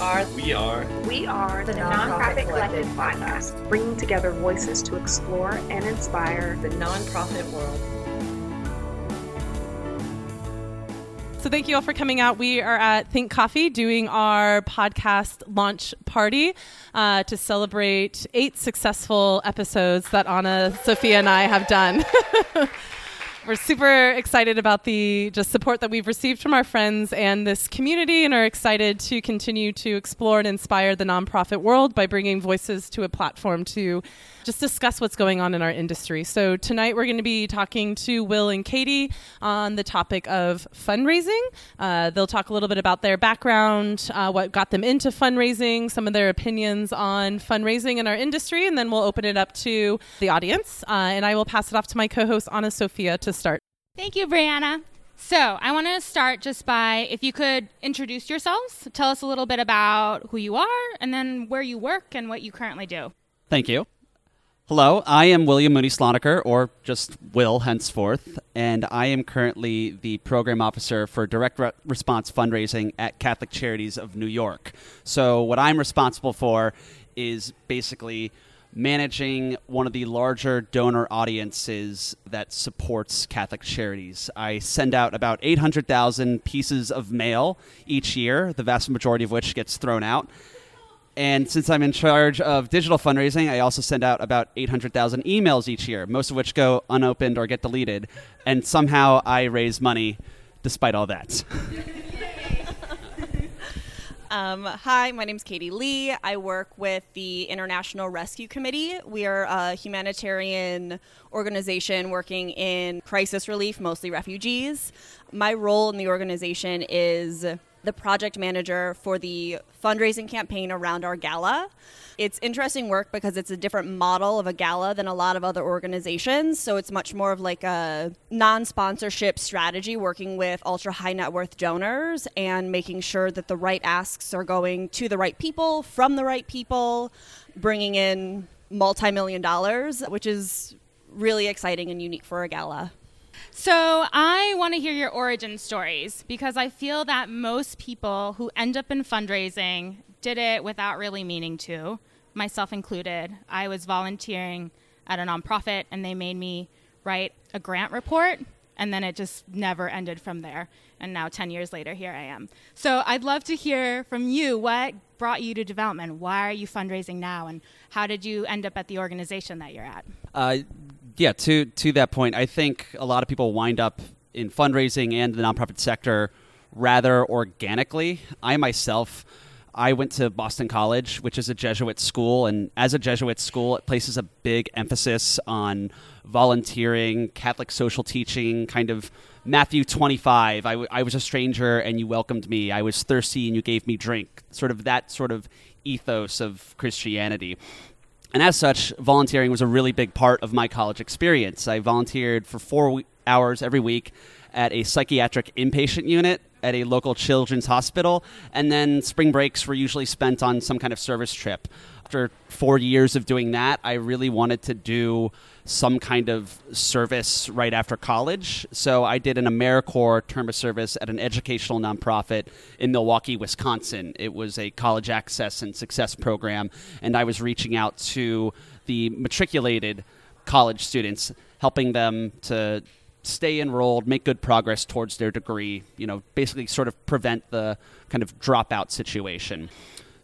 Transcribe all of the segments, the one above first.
are We are we are The Nonprofit Collective Podcast. bringing together voices to explore and inspire the nonprofit world. So thank you all for coming out. We are at Think Coffee doing our podcast launch party uh, to celebrate eight successful episodes that Anna, Sophia, and I have done. We're super excited about the just support that we've received from our friends and this community, and are excited to continue to explore and inspire the nonprofit world by bringing voices to a platform to just discuss what's going on in our industry. So tonight we're going to be talking to Will and Katie on the topic of fundraising. Uh, they'll talk a little bit about their background, uh, what got them into fundraising, some of their opinions on fundraising in our industry, and then we'll open it up to the audience. Uh, and I will pass it off to my co-host Anna Sophia to start. Thank you, Brianna. So, I want to start just by if you could introduce yourselves, tell us a little bit about who you are, and then where you work and what you currently do. Thank you. Hello, I am William Mooney Sloneker, or just Will henceforth, and I am currently the program officer for direct re- response fundraising at Catholic Charities of New York. So, what I'm responsible for is basically managing one of the larger donor audiences that supports Catholic Charities. I send out about 800,000 pieces of mail each year, the vast majority of which gets thrown out. And since I'm in charge of digital fundraising, I also send out about 800,000 emails each year, most of which go unopened or get deleted. And somehow I raise money despite all that. Um, hi, my name is Katie Lee. I work with the International Rescue Committee. We are a humanitarian organization working in crisis relief, mostly refugees. My role in the organization is the project manager for the fundraising campaign around our gala. It's interesting work because it's a different model of a gala than a lot of other organizations. So it's much more of like a non sponsorship strategy, working with ultra high net worth donors and making sure that the right asks are going to the right people, from the right people, bringing in multi million dollars, which is really exciting and unique for a gala. So, I want to hear your origin stories because I feel that most people who end up in fundraising did it without really meaning to, myself included. I was volunteering at a nonprofit and they made me write a grant report, and then it just never ended from there. And now, 10 years later, here I am. So, I'd love to hear from you what brought you to development? Why are you fundraising now? And how did you end up at the organization that you're at? Uh, yeah, to to that point, I think a lot of people wind up in fundraising and the nonprofit sector rather organically. I myself, I went to Boston College, which is a Jesuit school, and as a Jesuit school, it places a big emphasis on volunteering, Catholic social teaching, kind of Matthew 25. I, w- I was a stranger and you welcomed me. I was thirsty and you gave me drink. Sort of that sort of ethos of Christianity. And as such, volunteering was a really big part of my college experience. I volunteered for four we- hours every week at a psychiatric inpatient unit at a local children's hospital, and then spring breaks were usually spent on some kind of service trip. After four years of doing that, I really wanted to do some kind of service right after college. So I did an AmeriCorps term of service at an educational nonprofit in Milwaukee, Wisconsin. It was a college access and success program, and I was reaching out to the matriculated college students, helping them to stay enrolled, make good progress towards their degree, you know, basically sort of prevent the kind of dropout situation.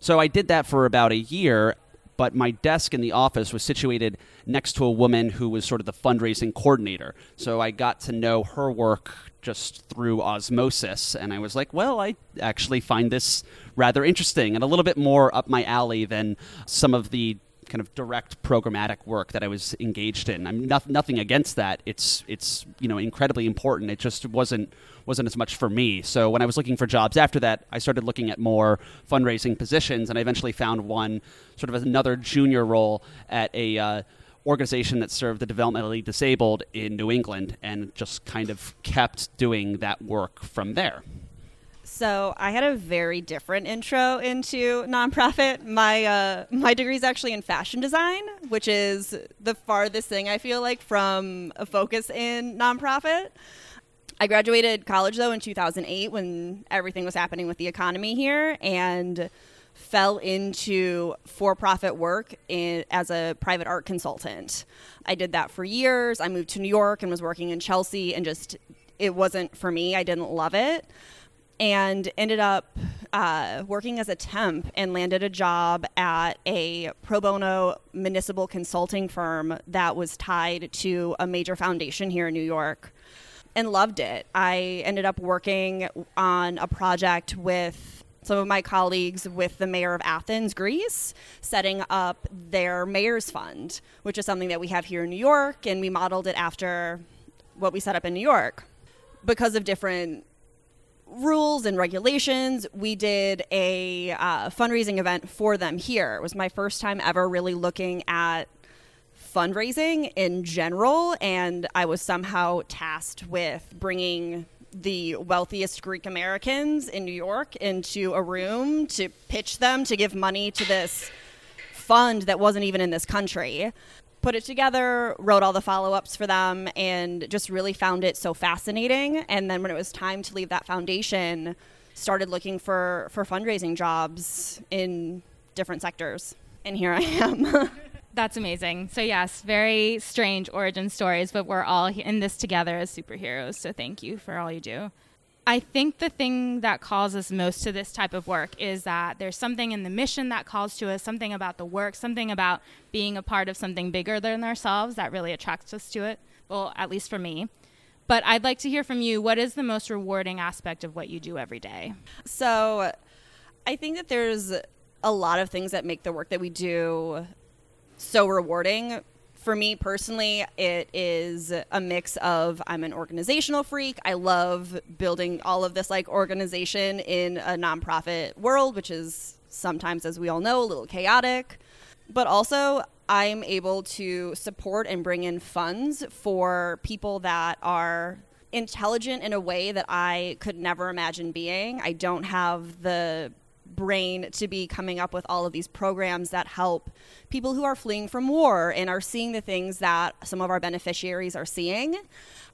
So I did that for about a year, but my desk in the office was situated next to a woman who was sort of the fundraising coordinator. So I got to know her work just through osmosis, and I was like, well, I actually find this rather interesting and a little bit more up my alley than some of the kind of direct programmatic work that I was engaged in. I'm not, nothing against that. It's it's you know incredibly important. It just wasn't wasn't as much for me. So when I was looking for jobs after that, I started looking at more fundraising positions, and I eventually found one sort of another junior role at a. Uh, organization that served the developmentally disabled in New England and just kind of kept doing that work from there. So I had a very different intro into nonprofit. My uh, my degree is actually in fashion design, which is the farthest thing I feel like from a focus in nonprofit. I graduated college though in 2008 when everything was happening with the economy here, and fell into for-profit work in, as a private art consultant. I did that for years. I moved to New York and was working in Chelsea and just it wasn't for me. I didn't love it. And ended up uh, working as a temp and landed a job at a pro bono municipal consulting firm that was tied to a major foundation here in New York and loved it. I ended up working on a project with some of my colleagues with the mayor of Athens, Greece, setting up their mayor's fund, which is something that we have here in New York, and we modeled it after what we set up in New York. Because of different rules and regulations, we did a uh, fundraising event for them here. It was my first time ever really looking at fundraising in general, and I was somehow tasked with bringing the wealthiest Greek Americans in New York into a room to pitch them to give money to this fund that wasn't even in this country. Put it together, wrote all the follow ups for them, and just really found it so fascinating. And then when it was time to leave that foundation, started looking for, for fundraising jobs in different sectors. And here I am. That's amazing. So, yes, very strange origin stories, but we're all in this together as superheroes. So, thank you for all you do. I think the thing that calls us most to this type of work is that there's something in the mission that calls to us, something about the work, something about being a part of something bigger than ourselves that really attracts us to it. Well, at least for me. But I'd like to hear from you what is the most rewarding aspect of what you do every day? So, I think that there's a lot of things that make the work that we do so rewarding. For me personally, it is a mix of I'm an organizational freak. I love building all of this like organization in a nonprofit world, which is sometimes, as we all know, a little chaotic. But also, I'm able to support and bring in funds for people that are intelligent in a way that I could never imagine being. I don't have the brain to be coming up with all of these programs that help people who are fleeing from war and are seeing the things that some of our beneficiaries are seeing.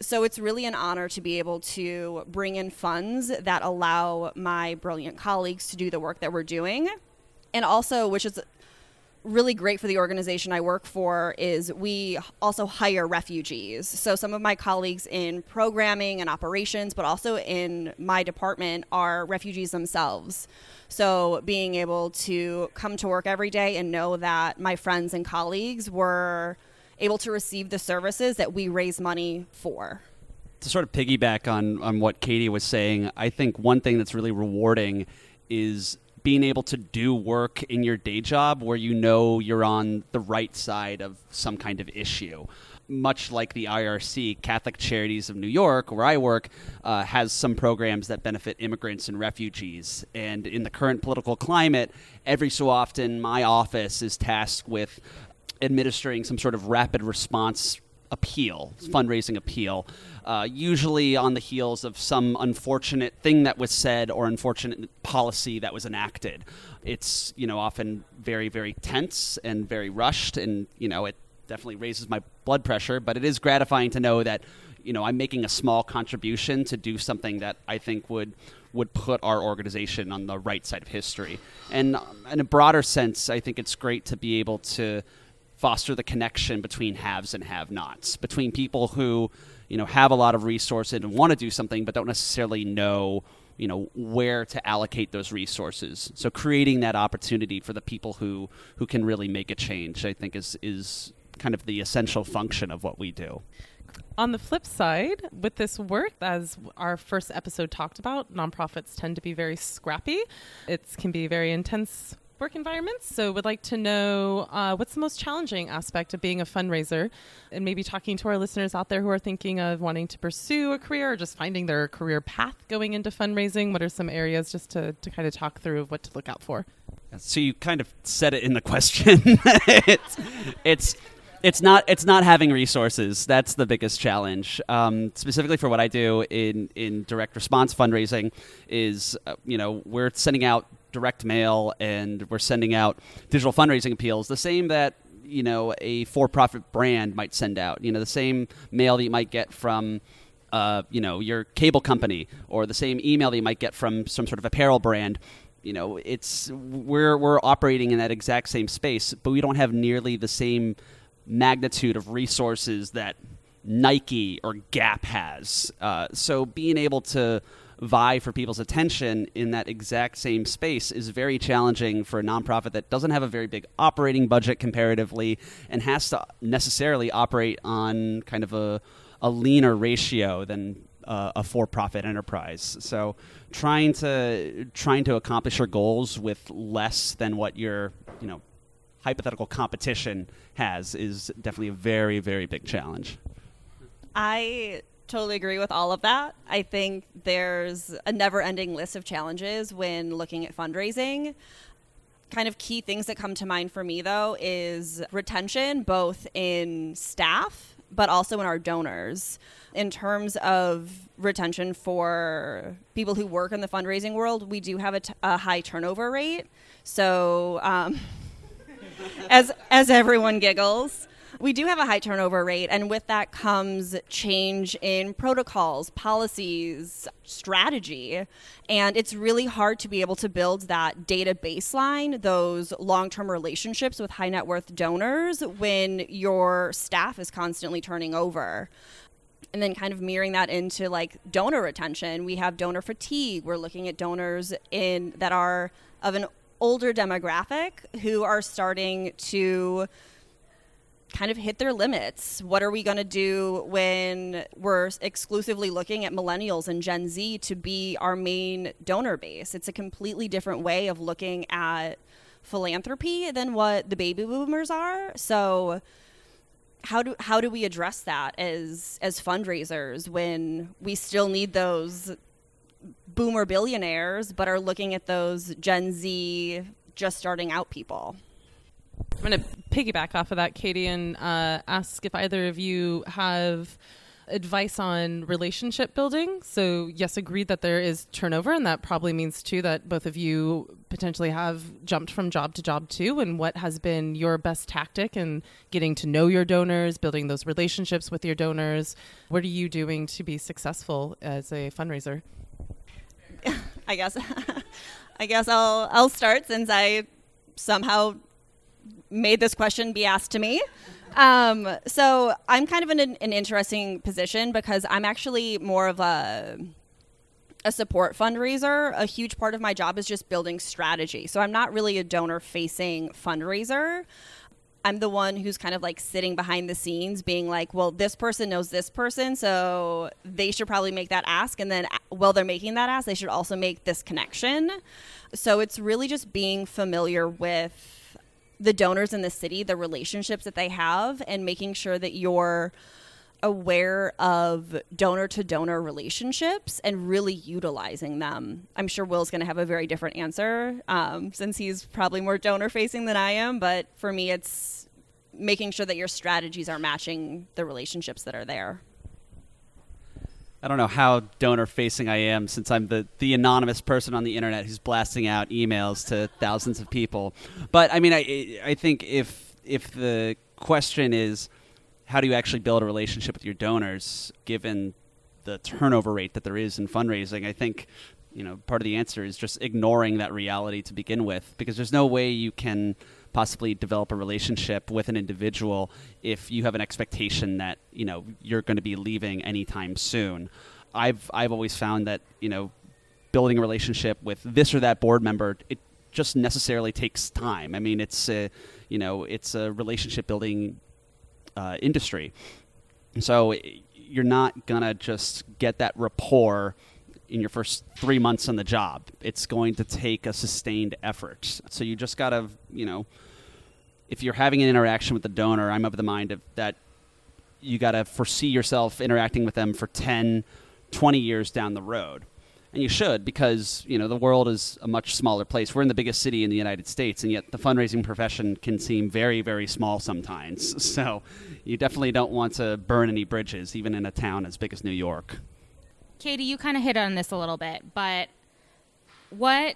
So it's really an honor to be able to bring in funds that allow my brilliant colleagues to do the work that we're doing. And also, which is really great for the organization I work for is we also hire refugees. So some of my colleagues in programming and operations, but also in my department, are refugees themselves. So being able to come to work every day and know that my friends and colleagues were able to receive the services that we raise money for. To sort of piggyback on, on what Katie was saying, I think one thing that's really rewarding is being able to do work in your day job where you know you're on the right side of some kind of issue much like the IRC, Catholic Charities of New York, where I work, uh, has some programs that benefit immigrants and refugees. And in the current political climate, every so often my office is tasked with administering some sort of rapid response appeal, fundraising appeal, uh, usually on the heels of some unfortunate thing that was said or unfortunate policy that was enacted. It's you know often very very tense and very rushed, and you know it definitely raises my blood pressure, but it is gratifying to know that you know I'm making a small contribution to do something that I think would would put our organization on the right side of history. And in a broader sense, I think it's great to be able to foster the connection between haves and have-nots, between people who you know have a lot of resources and want to do something but don't necessarily know you know where to allocate those resources so creating that opportunity for the people who who can really make a change i think is is kind of the essential function of what we do. On the flip side, with this work, as our first episode talked about, nonprofits tend to be very scrappy. It can be very intense work environments. So, would like to know uh, what's the most challenging aspect of being a fundraiser, and maybe talking to our listeners out there who are thinking of wanting to pursue a career or just finding their career path going into fundraising. What are some areas just to, to kind of talk through of what to look out for? So you kind of said it in the question. it's, it's it's not it's not having resources. That's the biggest challenge. Um, specifically for what I do in in direct response fundraising, is uh, you know we're sending out direct mail and we're sending out digital fundraising appeals, the same that you know a for-profit brand might send out. You know the same mail that you might get from. Uh, you know your cable company or the same email that you might get from some sort of apparel brand you know, it's we're we're operating in that exact same space, but we don't have nearly the same magnitude of resources that Nike or Gap has. Uh, so being able to vie for people's attention in that exact same space is very challenging for a nonprofit that doesn't have a very big operating budget comparatively and has to necessarily operate on kind of a, a leaner ratio than uh, a for-profit enterprise. So trying to trying to accomplish your goals with less than what your you know hypothetical competition has is definitely a very very big challenge. I totally agree with all of that. I think there's a never ending list of challenges when looking at fundraising. Kind of key things that come to mind for me, though, is retention, both in staff, but also in our donors. In terms of retention for people who work in the fundraising world, we do have a, t- a high turnover rate. So, um, as as everyone giggles, we do have a high turnover rate, and with that comes change in protocols, policies, strategy. And it's really hard to be able to build that data baseline, those long term relationships with high net worth donors when your staff is constantly turning over. And then kind of mirroring that into like donor retention. We have donor fatigue. We're looking at donors in that are of an older demographic who are starting to kind of hit their limits. What are we going to do when we're exclusively looking at millennials and Gen Z to be our main donor base? It's a completely different way of looking at philanthropy than what the baby boomers are. So how do how do we address that as as fundraisers when we still need those boomer billionaires but are looking at those Gen Z just starting out people? I'm going to piggyback off of that, Katie, and uh, ask if either of you have advice on relationship building. So, yes, agreed that there is turnover, and that probably means too that both of you potentially have jumped from job to job too. And what has been your best tactic in getting to know your donors, building those relationships with your donors? What are you doing to be successful as a fundraiser? I guess, I guess I'll I'll start since I somehow made this question be asked to me. Um, so I'm kind of in an, an, interesting position because I'm actually more of a a support fundraiser. A huge part of my job is just building strategy. So I'm not really a donor facing fundraiser. I'm the one who's kind of like sitting behind the scenes, being like, well, this person knows this person, so they should probably make that ask. And then while they're making that ask, they should also make this connection. So it's really just being familiar with the donors in the city, the relationships that they have, and making sure that you're aware of donor to donor relationships and really utilizing them. I'm sure Will's going to have a very different answer um, since he's probably more donor facing than I am. But for me, it's making sure that your strategies are matching the relationships that are there. I don't know how donor facing I am since I'm the, the anonymous person on the internet who's blasting out emails to thousands of people. But I mean, I I think if if the question is how do you actually build a relationship with your donors, given the turnover rate that there is in fundraising, I think you know part of the answer is just ignoring that reality to begin with, because there's no way you can possibly develop a relationship with an individual if you have an expectation that you know you're going to be leaving anytime soon. I've I've always found that you know building a relationship with this or that board member it just necessarily takes time. I mean, it's a, you know it's a relationship building uh, industry, so you're not gonna just get that rapport in your first three months on the job. It's going to take a sustained effort. So you just got to, you know, if you're having an interaction with the donor, I'm of the mind of that you got to foresee yourself interacting with them for 10, 20 years down the road. And you should because, you know, the world is a much smaller place. We're in the biggest city in the United States, and yet the fundraising profession can seem very, very small sometimes. So you definitely don't want to burn any bridges, even in a town as big as New York. Katie, you kind of hit on this a little bit, but what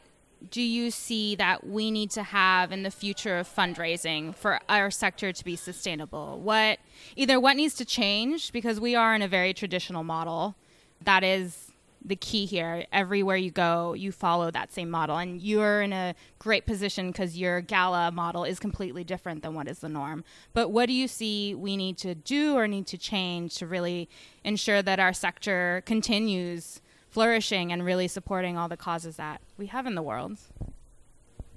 do you see that we need to have in the future of fundraising for our sector to be sustainable? What either what needs to change because we are in a very traditional model that is the key here. Everywhere you go, you follow that same model, and you're in a great position because your gala model is completely different than what is the norm. But what do you see we need to do or need to change to really ensure that our sector continues flourishing and really supporting all the causes that we have in the world?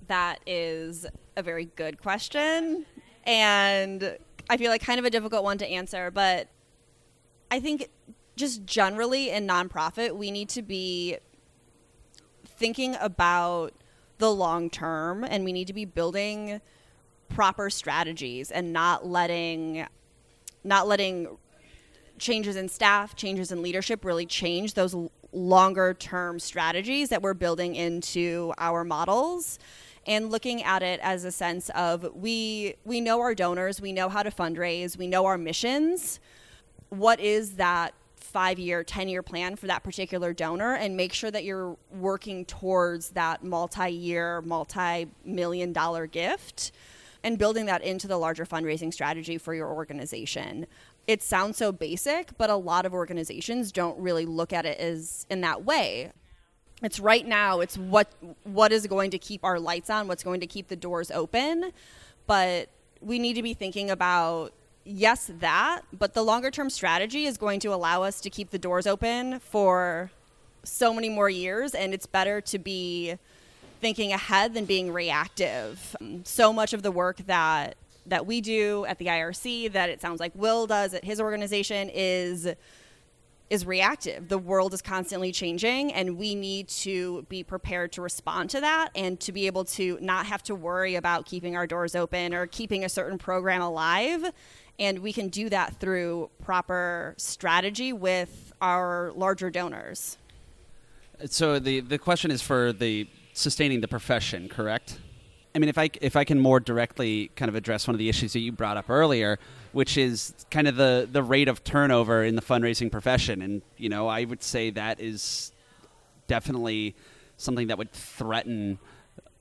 That is a very good question. And I feel like kind of a difficult one to answer, but I think just generally in nonprofit, we need to be thinking about the long term and we need to be building proper strategies and not letting not letting changes in staff, changes in leadership really change those longer term strategies that we're building into our models and looking at it as a sense of we we know our donors, we know how to fundraise, we know our missions. What is that five year, 10 year plan for that particular donor and make sure that you're working towards that multi year, multi million dollar gift and building that into the larger fundraising strategy for your organization. It sounds so basic, but a lot of organizations don't really look at it as in that way. It's right now, it's what what is going to keep our lights on, what's going to keep the doors open, but we need to be thinking about yes, that, but the longer term strategy is going to allow us to keep the doors open for so many more years, and it's better to be thinking ahead than being reactive. So much of the work that that we do at the IRC, that it sounds like Will does at his organization, is is reactive. The world is constantly changing, and we need to be prepared to respond to that and to be able to not have to worry about keeping our doors open or keeping a certain program alive and we can do that through proper strategy with our larger donors. So the the question is for the sustaining the profession, correct? I mean, if I if I can more directly kind of address one of the issues that you brought up earlier, which is kind of the the rate of turnover in the fundraising profession, and you know, I would say that is definitely something that would threaten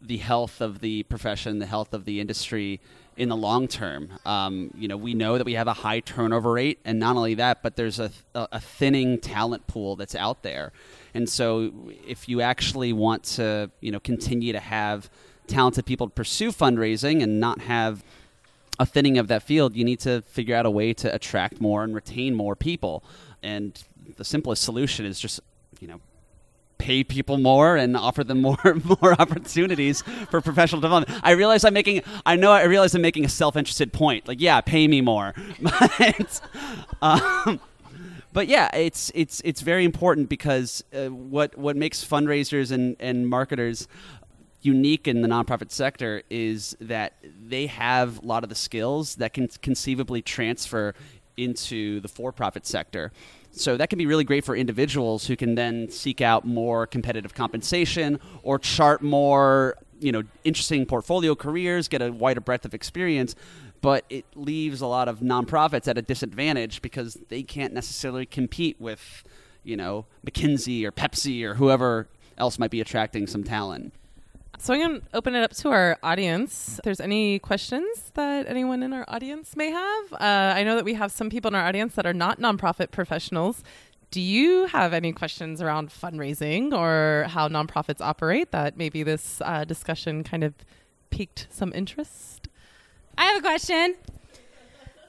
the health of the profession, the health of the industry in the long term. Um, you know, we know that we have a high turnover rate, and not only that, but there's a, a thinning talent pool that's out there. And so, if you actually want to, you know, continue to have talented people pursue fundraising and not have a thinning of that field, you need to figure out a way to attract more and retain more people. And the simplest solution is just, you know, pay people more and offer them more more opportunities for professional development. I realize I'm making I know I realize I'm making a self-interested point. Like, yeah, pay me more. but, um, but yeah, it's it's it's very important because uh, what what makes fundraisers and and marketers unique in the nonprofit sector is that they have a lot of the skills that can conceivably transfer into the for-profit sector. So that can be really great for individuals who can then seek out more competitive compensation or chart more, you know, interesting portfolio careers, get a wider breadth of experience. But it leaves a lot of nonprofits at a disadvantage because they can't necessarily compete with, you know, McKinsey or Pepsi or whoever else might be attracting some talent. So I'm going to open it up to our audience. If there's any questions that anyone in our audience may have, uh, I know that we have some people in our audience that are not nonprofit professionals. Do you have any questions around fundraising or how nonprofits operate that maybe this uh, discussion kind of piqued some interest? I have a question.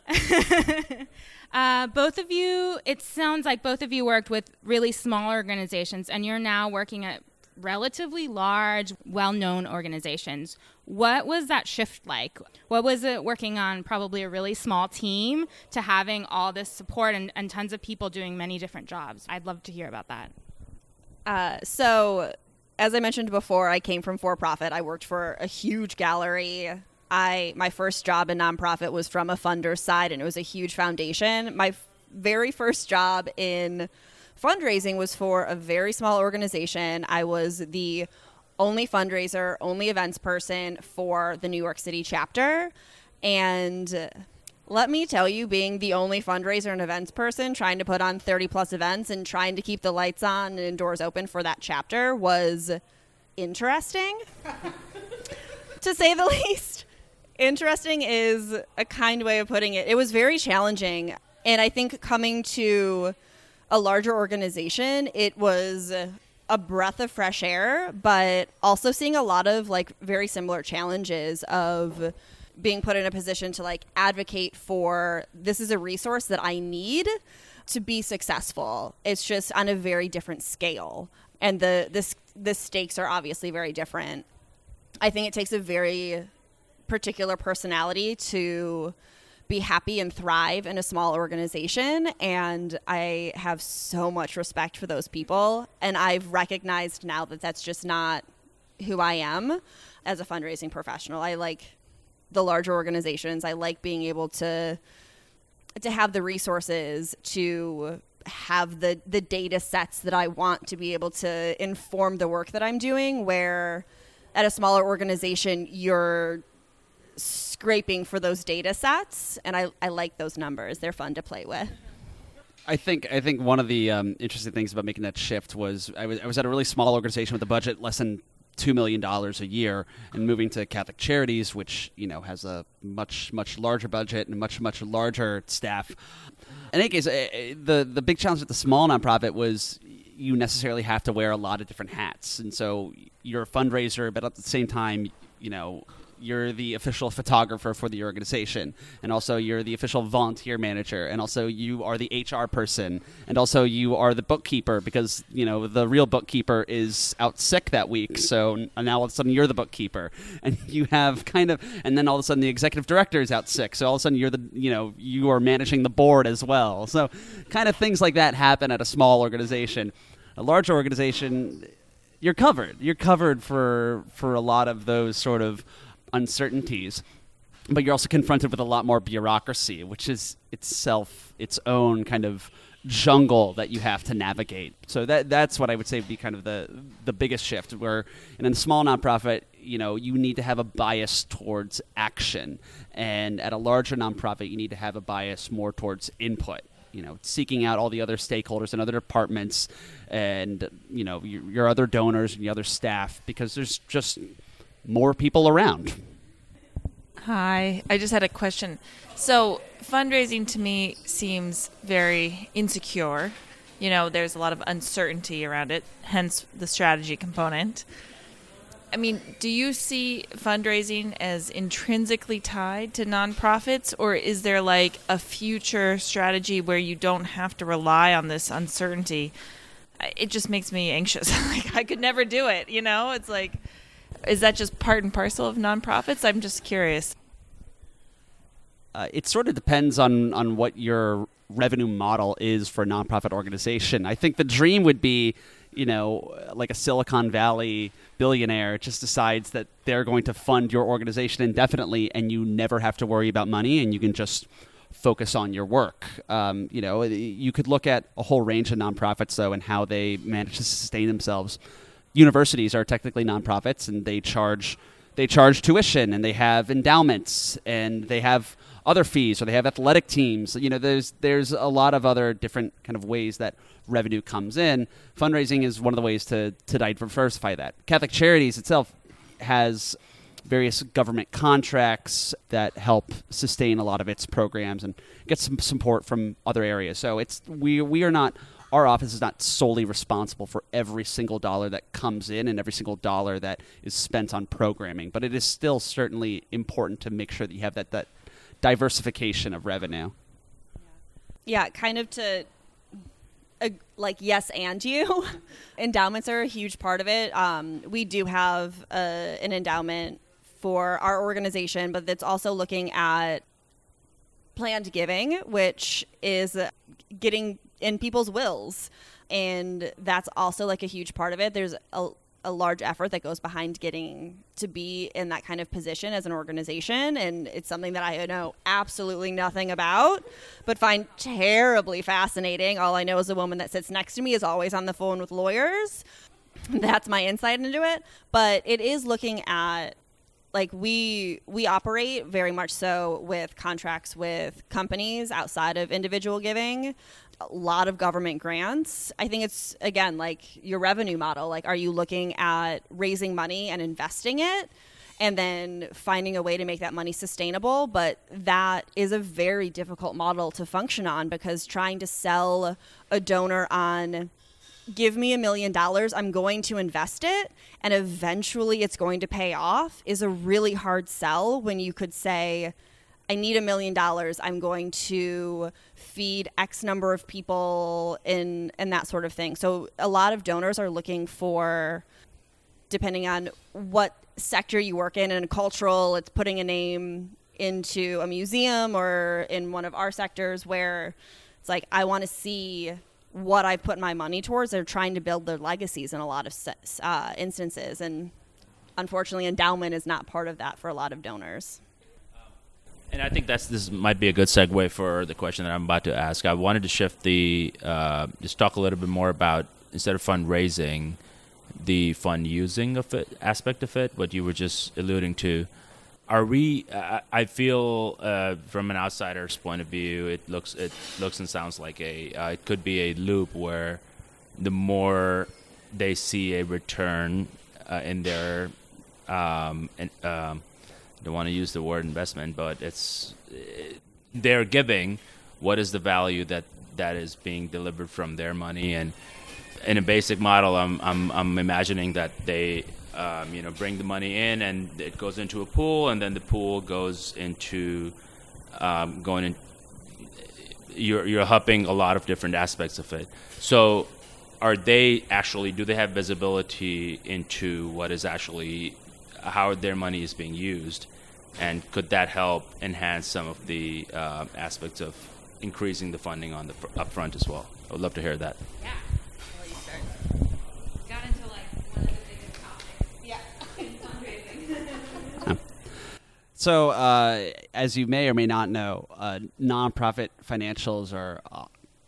uh, both of you, it sounds like both of you worked with really small organizations and you're now working at relatively large, well known organizations. What was that shift like? What was it working on probably a really small team to having all this support and, and tons of people doing many different jobs? I'd love to hear about that. Uh, so, as I mentioned before, I came from for profit. I worked for a huge gallery. I my first job in nonprofit was from a funder side, and it was a huge foundation. My f- very first job in fundraising was for a very small organization. I was the only fundraiser, only events person for the New York City chapter. And let me tell you, being the only fundraiser and events person, trying to put on 30 plus events and trying to keep the lights on and doors open for that chapter was interesting, to say the least. Interesting is a kind way of putting it. It was very challenging. And I think coming to a larger organization, it was a breath of fresh air, but also seeing a lot of like very similar challenges of being put in a position to like advocate for this is a resource that I need to be successful. It's just on a very different scale. And the the, the stakes are obviously very different. I think it takes a very particular personality to be happy and thrive in a small organization. And I have so much respect for those people. And I've recognized now that that's just not who I am as a fundraising professional. I like the larger organizations. I like being able to to have the resources to have the the data sets that I want to be able to inform the work that I'm doing where at a smaller organization you're scraping for those data sets, and I, I like those numbers. They're fun to play with. I think I think one of the um, interesting things about making that shift was I was I was at a really small organization with a budget less than two million dollars a year, and moving to Catholic Charities, which you know has a much much larger budget and much much larger staff. In any case, eh, eh, the the big challenge with the small nonprofit was you necessarily have to wear a lot of different hats, and so you're a fundraiser, but at the same time, you know you're the official photographer for the organization, and also you're the official volunteer manager, and also you are the HR person, and also you are the bookkeeper because you know the real bookkeeper is out sick that week, so now all of a sudden you're the bookkeeper, and you have kind of, and then all of a sudden the executive director is out sick, so all of a sudden you're the you know you are managing the board as well, so kind of things like that happen at a small organization. A large organization, you're covered. You're covered for for a lot of those sort of uncertainties but you're also confronted with a lot more bureaucracy, which is itself its own kind of jungle that you have to navigate. So that that's what I would say would be kind of the the biggest shift. Where in a small nonprofit, you know, you need to have a bias towards action, and at a larger nonprofit, you need to have a bias more towards input. You know, seeking out all the other stakeholders and other departments, and you know your, your other donors and your other staff, because there's just more people around. Hi, I just had a question. So, fundraising to me seems very insecure. You know, there's a lot of uncertainty around it, hence the strategy component. I mean, do you see fundraising as intrinsically tied to nonprofits, or is there like a future strategy where you don't have to rely on this uncertainty? It just makes me anxious. like, I could never do it, you know? It's like, is that just part and parcel of nonprofits? I'm just curious. Uh, it sort of depends on on what your revenue model is for a nonprofit organization. I think the dream would be, you know, like a Silicon Valley billionaire just decides that they're going to fund your organization indefinitely, and you never have to worry about money, and you can just focus on your work. Um, you know, you could look at a whole range of nonprofits though, and how they manage to sustain themselves universities are technically nonprofits and they charge they charge tuition and they have endowments and they have other fees or they have athletic teams. You know there's there's a lot of other different kind of ways that revenue comes in. Fundraising is one of the ways to to diversify that. Catholic charities itself has various government contracts that help sustain a lot of its programs and get some support from other areas. So it's we we are not our office is not solely responsible for every single dollar that comes in and every single dollar that is spent on programming, but it is still certainly important to make sure that you have that, that diversification of revenue. Yeah, kind of to uh, like yes and you. Endowments are a huge part of it. Um, we do have uh, an endowment for our organization, but it's also looking at planned giving, which is getting in people's wills. And that's also like a huge part of it. There's a, a large effort that goes behind getting to be in that kind of position as an organization. And it's something that I know absolutely nothing about, but find terribly fascinating. All I know is the woman that sits next to me is always on the phone with lawyers. That's my insight into it. But it is looking at like we we operate very much so with contracts with companies outside of individual giving a lot of government grants i think it's again like your revenue model like are you looking at raising money and investing it and then finding a way to make that money sustainable. But that is a very difficult model to function on because trying to sell a donor on give me a million dollars, I'm going to invest it, and eventually it's going to pay off is a really hard sell when you could say, I need a million dollars. I'm going to feed X number of people in and that sort of thing. So a lot of donors are looking for, depending on what sector you work in, and cultural, it's putting a name into a museum or in one of our sectors where it's like I want to see what I've put my money towards. They're trying to build their legacies in a lot of uh, instances, and unfortunately, endowment is not part of that for a lot of donors. And I think that's this might be a good segue for the question that I'm about to ask. I wanted to shift the uh, just talk a little bit more about instead of fundraising, the fund using of it aspect of it. What you were just alluding to. Are we? Uh, I feel uh, from an outsider's point of view, it looks it looks and sounds like a uh, it could be a loop where the more they see a return uh, in their um, and, um, don't want to use the word investment, but it's they're giving. What is the value that that is being delivered from their money? And in a basic model, I'm I'm, I'm imagining that they um, you know bring the money in and it goes into a pool, and then the pool goes into um, going in. You're you're hupping a lot of different aspects of it. So are they actually do they have visibility into what is actually how their money is being used, and could that help enhance some of the uh, aspects of increasing the funding on the fr- upfront as well? I would love to hear that. Yeah. Got into like one of the biggest topics. Yeah. In fundraising. So, uh, as you may or may not know, uh, nonprofit financials are, uh,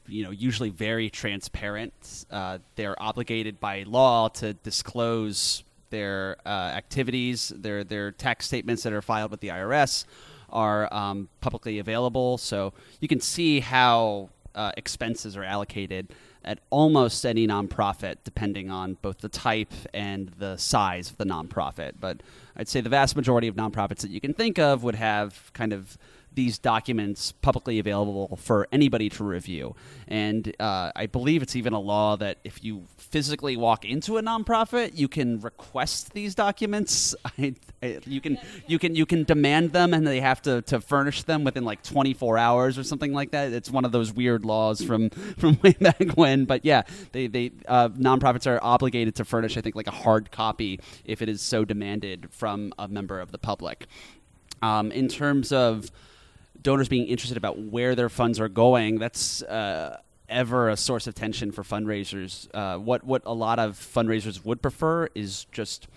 you know, usually very transparent. Uh, they're obligated by law to disclose their uh, activities, their their tax statements that are filed with the IRS are um, publicly available, so you can see how uh, expenses are allocated at almost any nonprofit, depending on both the type and the size of the nonprofit. But I'd say the vast majority of nonprofits that you can think of would have kind of these documents publicly available for anybody to review. And uh, I believe it's even a law that if you physically walk into a nonprofit, you can request these documents. I, I, you can you can you can demand them, and they have to, to furnish them within like 24 hours or something like that. It's one of those weird laws from from way back when. But yeah, they they uh, nonprofits are obligated to furnish, I think, like a hard copy if it is so demanded from a member of the public. Um, in terms of donors being interested about where their funds are going, that's uh, ever a source of tension for fundraisers. Uh, what what a lot of fundraisers would prefer is just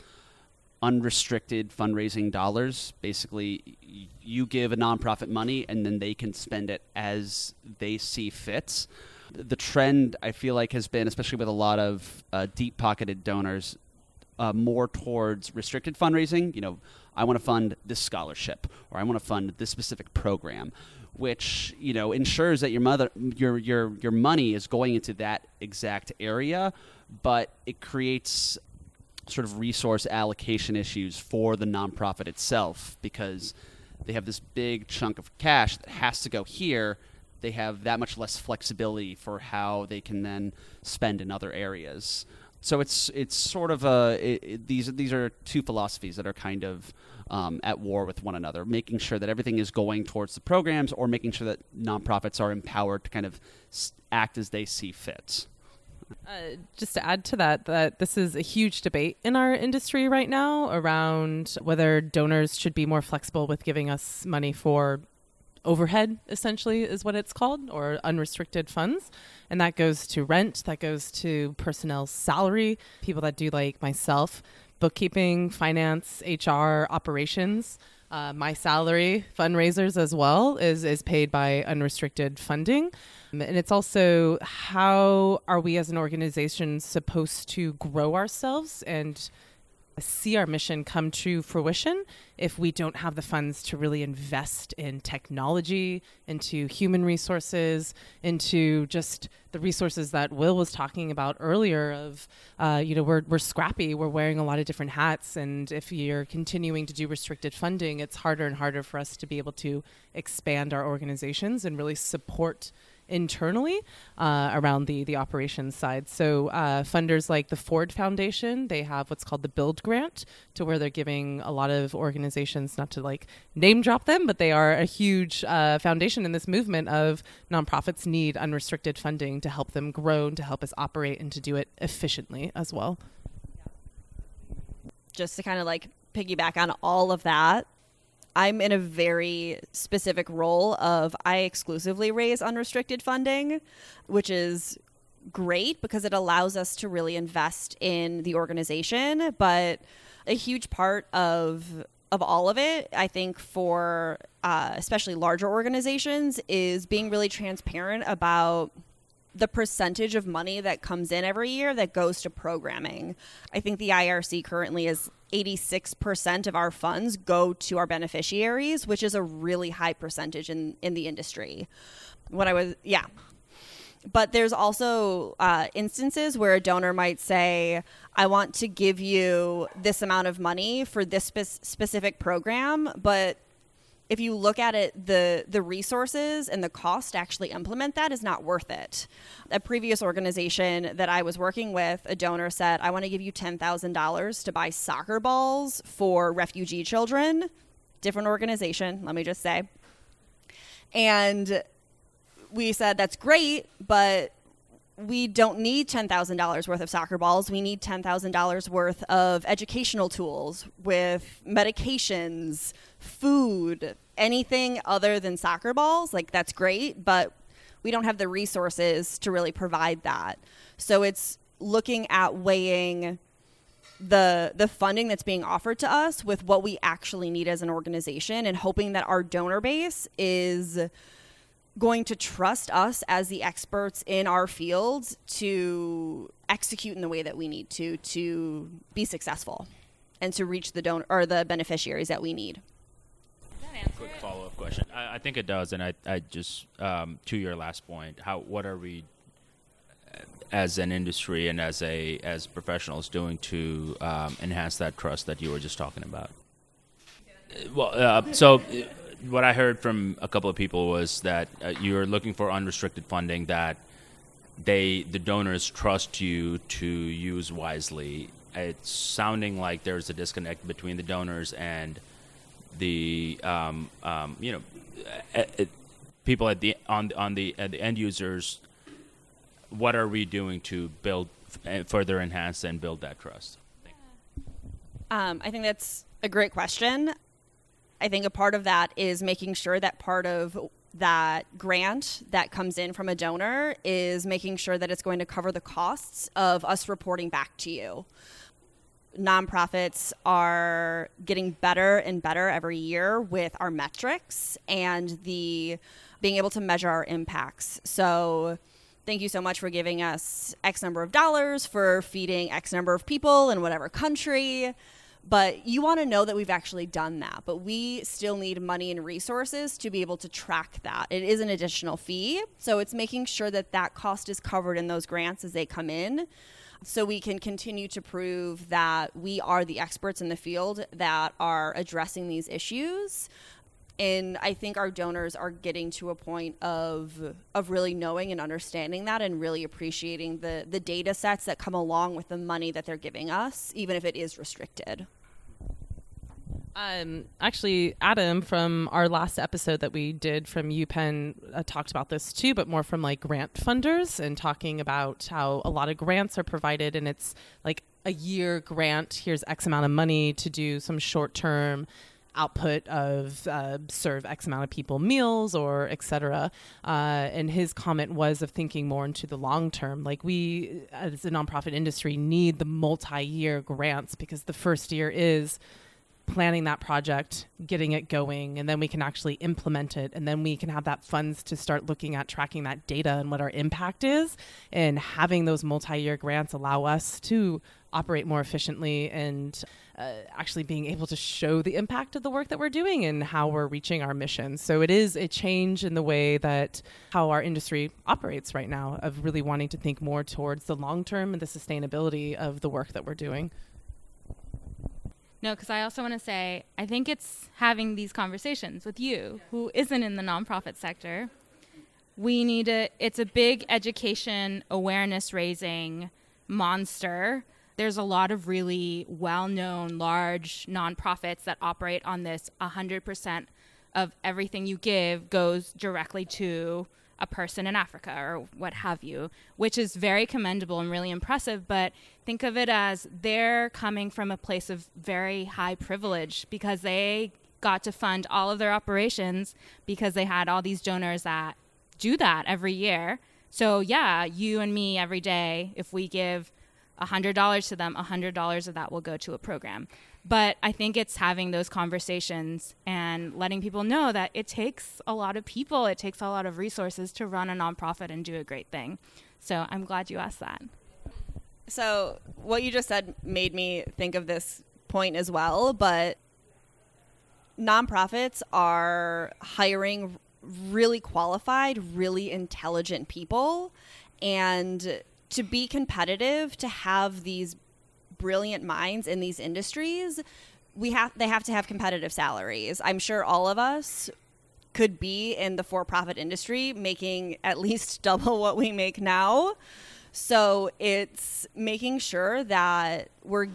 unrestricted fundraising dollars. Basically, you give a nonprofit money, and then they can spend it as they see fits. The trend I feel like has been, especially with a lot of uh, deep-pocketed donors, uh, more towards restricted fundraising. You know, I want to fund this scholarship or I want to fund this specific program, which you know ensures that your mother your your your money is going into that exact area, but it creates sort of resource allocation issues for the nonprofit itself because they have this big chunk of cash that has to go here. They have that much less flexibility for how they can then spend in other areas so it's it's sort of a it, it, these these are two philosophies that are kind of um, at war with one another, making sure that everything is going towards the programs, or making sure that nonprofits are empowered to kind of act as they see fit. Uh, just to add to that, that this is a huge debate in our industry right now around whether donors should be more flexible with giving us money for overhead, essentially, is what it's called, or unrestricted funds. And that goes to rent, that goes to personnel salary, people that do like myself, bookkeeping, finance, HR, operations. Uh, my salary, fundraisers as well, is is paid by unrestricted funding, and it's also how are we as an organization supposed to grow ourselves and see our mission come to fruition if we don't have the funds to really invest in technology, into human resources, into just the resources that Will was talking about earlier. Of uh, you know, we're we're scrappy, we're wearing a lot of different hats, and if you're continuing to do restricted funding, it's harder and harder for us to be able to expand our organizations and really support internally uh, around the the operations side. So uh, funders like the Ford Foundation, they have what's called the Build Grant, to where they're giving a lot of organizations, not to like name drop them, but they are a huge uh, foundation in this movement of nonprofits need unrestricted funding to help them grow and to help us operate and to do it efficiently as well. Just to kind of like piggyback on all of that, I'm in a very specific role of I exclusively raise unrestricted funding, which is great because it allows us to really invest in the organization, but a huge part of of all of it, I think for uh, especially larger organizations, is being really transparent about the percentage of money that comes in every year that goes to programming. I think the IRC currently is 86% of our funds go to our beneficiaries, which is a really high percentage in, in the industry. When I was, yeah. But there's also uh, instances where a donor might say, I want to give you this amount of money for this spe- specific program, but if you look at it, the the resources and the cost to actually implement that is not worth it. A previous organization that I was working with, a donor said, "I want to give you ten thousand dollars to buy soccer balls for refugee children." Different organization, let me just say. And we said, "That's great, but." We don't need $10,000 worth of soccer balls. We need $10,000 worth of educational tools with medications, food, anything other than soccer balls. Like, that's great, but we don't have the resources to really provide that. So it's looking at weighing the the funding that's being offered to us with what we actually need as an organization and hoping that our donor base is going to trust us as the experts in our field to execute in the way that we need to to be successful and to reach the donor or the beneficiaries that we need. Quick follow up question. I, I, think it does, and I, I just um, to your last point, how what are we uh, as an industry and as a as professionals doing to um, enhance that trust that you were just talking about? Well, uh, so what I heard from a couple of people was that uh, you're looking for unrestricted funding that they the donors trust you to use wisely. It's sounding like there's a disconnect between the donors and the um, um, you know people at the on on the at the end users. What are we doing to build uh, further enhance and build that trust? Um, I think that's a great question. I think a part of that is making sure that part of that grant that comes in from a donor is making sure that it's going to cover the costs of us reporting back to you. Nonprofits are getting better and better every year with our metrics and the being able to measure our impacts. So, thank you so much for giving us X number of dollars for feeding X number of people in whatever country but you want to know that we've actually done that but we still need money and resources to be able to track that. It is an additional fee so it's making sure that that cost is covered in those grants as they come in so we can continue to prove that we are the experts in the field that are addressing these issues and I think our donors are getting to a point of of really knowing and understanding that and really appreciating the the data sets that come along with the money that they're giving us, even if it is restricted. Um, actually, Adam from our last episode that we did from UPenn uh, talked about this too, but more from like grant funders and talking about how a lot of grants are provided and it's like a year grant. Here's X amount of money to do some short term output of uh, serve X amount of people meals or etc. Uh, and his comment was of thinking more into the long term. Like we, as a nonprofit industry, need the multi year grants because the first year is planning that project, getting it going, and then we can actually implement it. And then we can have that funds to start looking at tracking that data and what our impact is. And having those multi year grants allow us to operate more efficiently and uh, actually being able to show the impact of the work that we're doing and how we're reaching our mission. So it is a change in the way that how our industry operates right now of really wanting to think more towards the long term and the sustainability of the work that we're doing. No, because I also want to say, I think it's having these conversations with you, who isn't in the nonprofit sector. We need a, it's a big education, awareness raising monster. There's a lot of really well known large nonprofits that operate on this 100% of everything you give goes directly to a person in Africa or what have you, which is very commendable and really impressive. But think of it as they're coming from a place of very high privilege because they got to fund all of their operations because they had all these donors that do that every year. So, yeah, you and me every day, if we give $100 to them, $100 of that will go to a program. But I think it's having those conversations and letting people know that it takes a lot of people, it takes a lot of resources to run a nonprofit and do a great thing. So I'm glad you asked that. So, what you just said made me think of this point as well, but nonprofits are hiring really qualified, really intelligent people. And to be competitive, to have these brilliant minds in these industries, we have they have to have competitive salaries. I'm sure all of us could be in the for-profit industry making at least double what we make now. So it's making sure that we're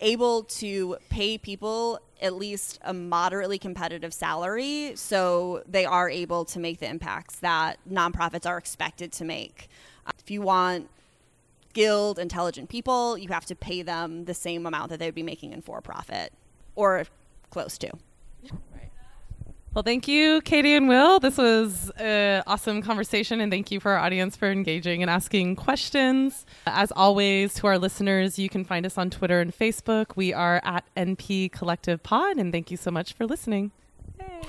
able to pay people at least a moderately competitive salary so they are able to make the impacts that nonprofits are expected to make. If you want skilled, intelligent people, you have to pay them the same amount that they would be making in for profit or close to. Well, thank you, Katie and Will. This was an awesome conversation, and thank you for our audience for engaging and asking questions. As always, to our listeners, you can find us on Twitter and Facebook. We are at NP Collective Pod, and thank you so much for listening. Hey.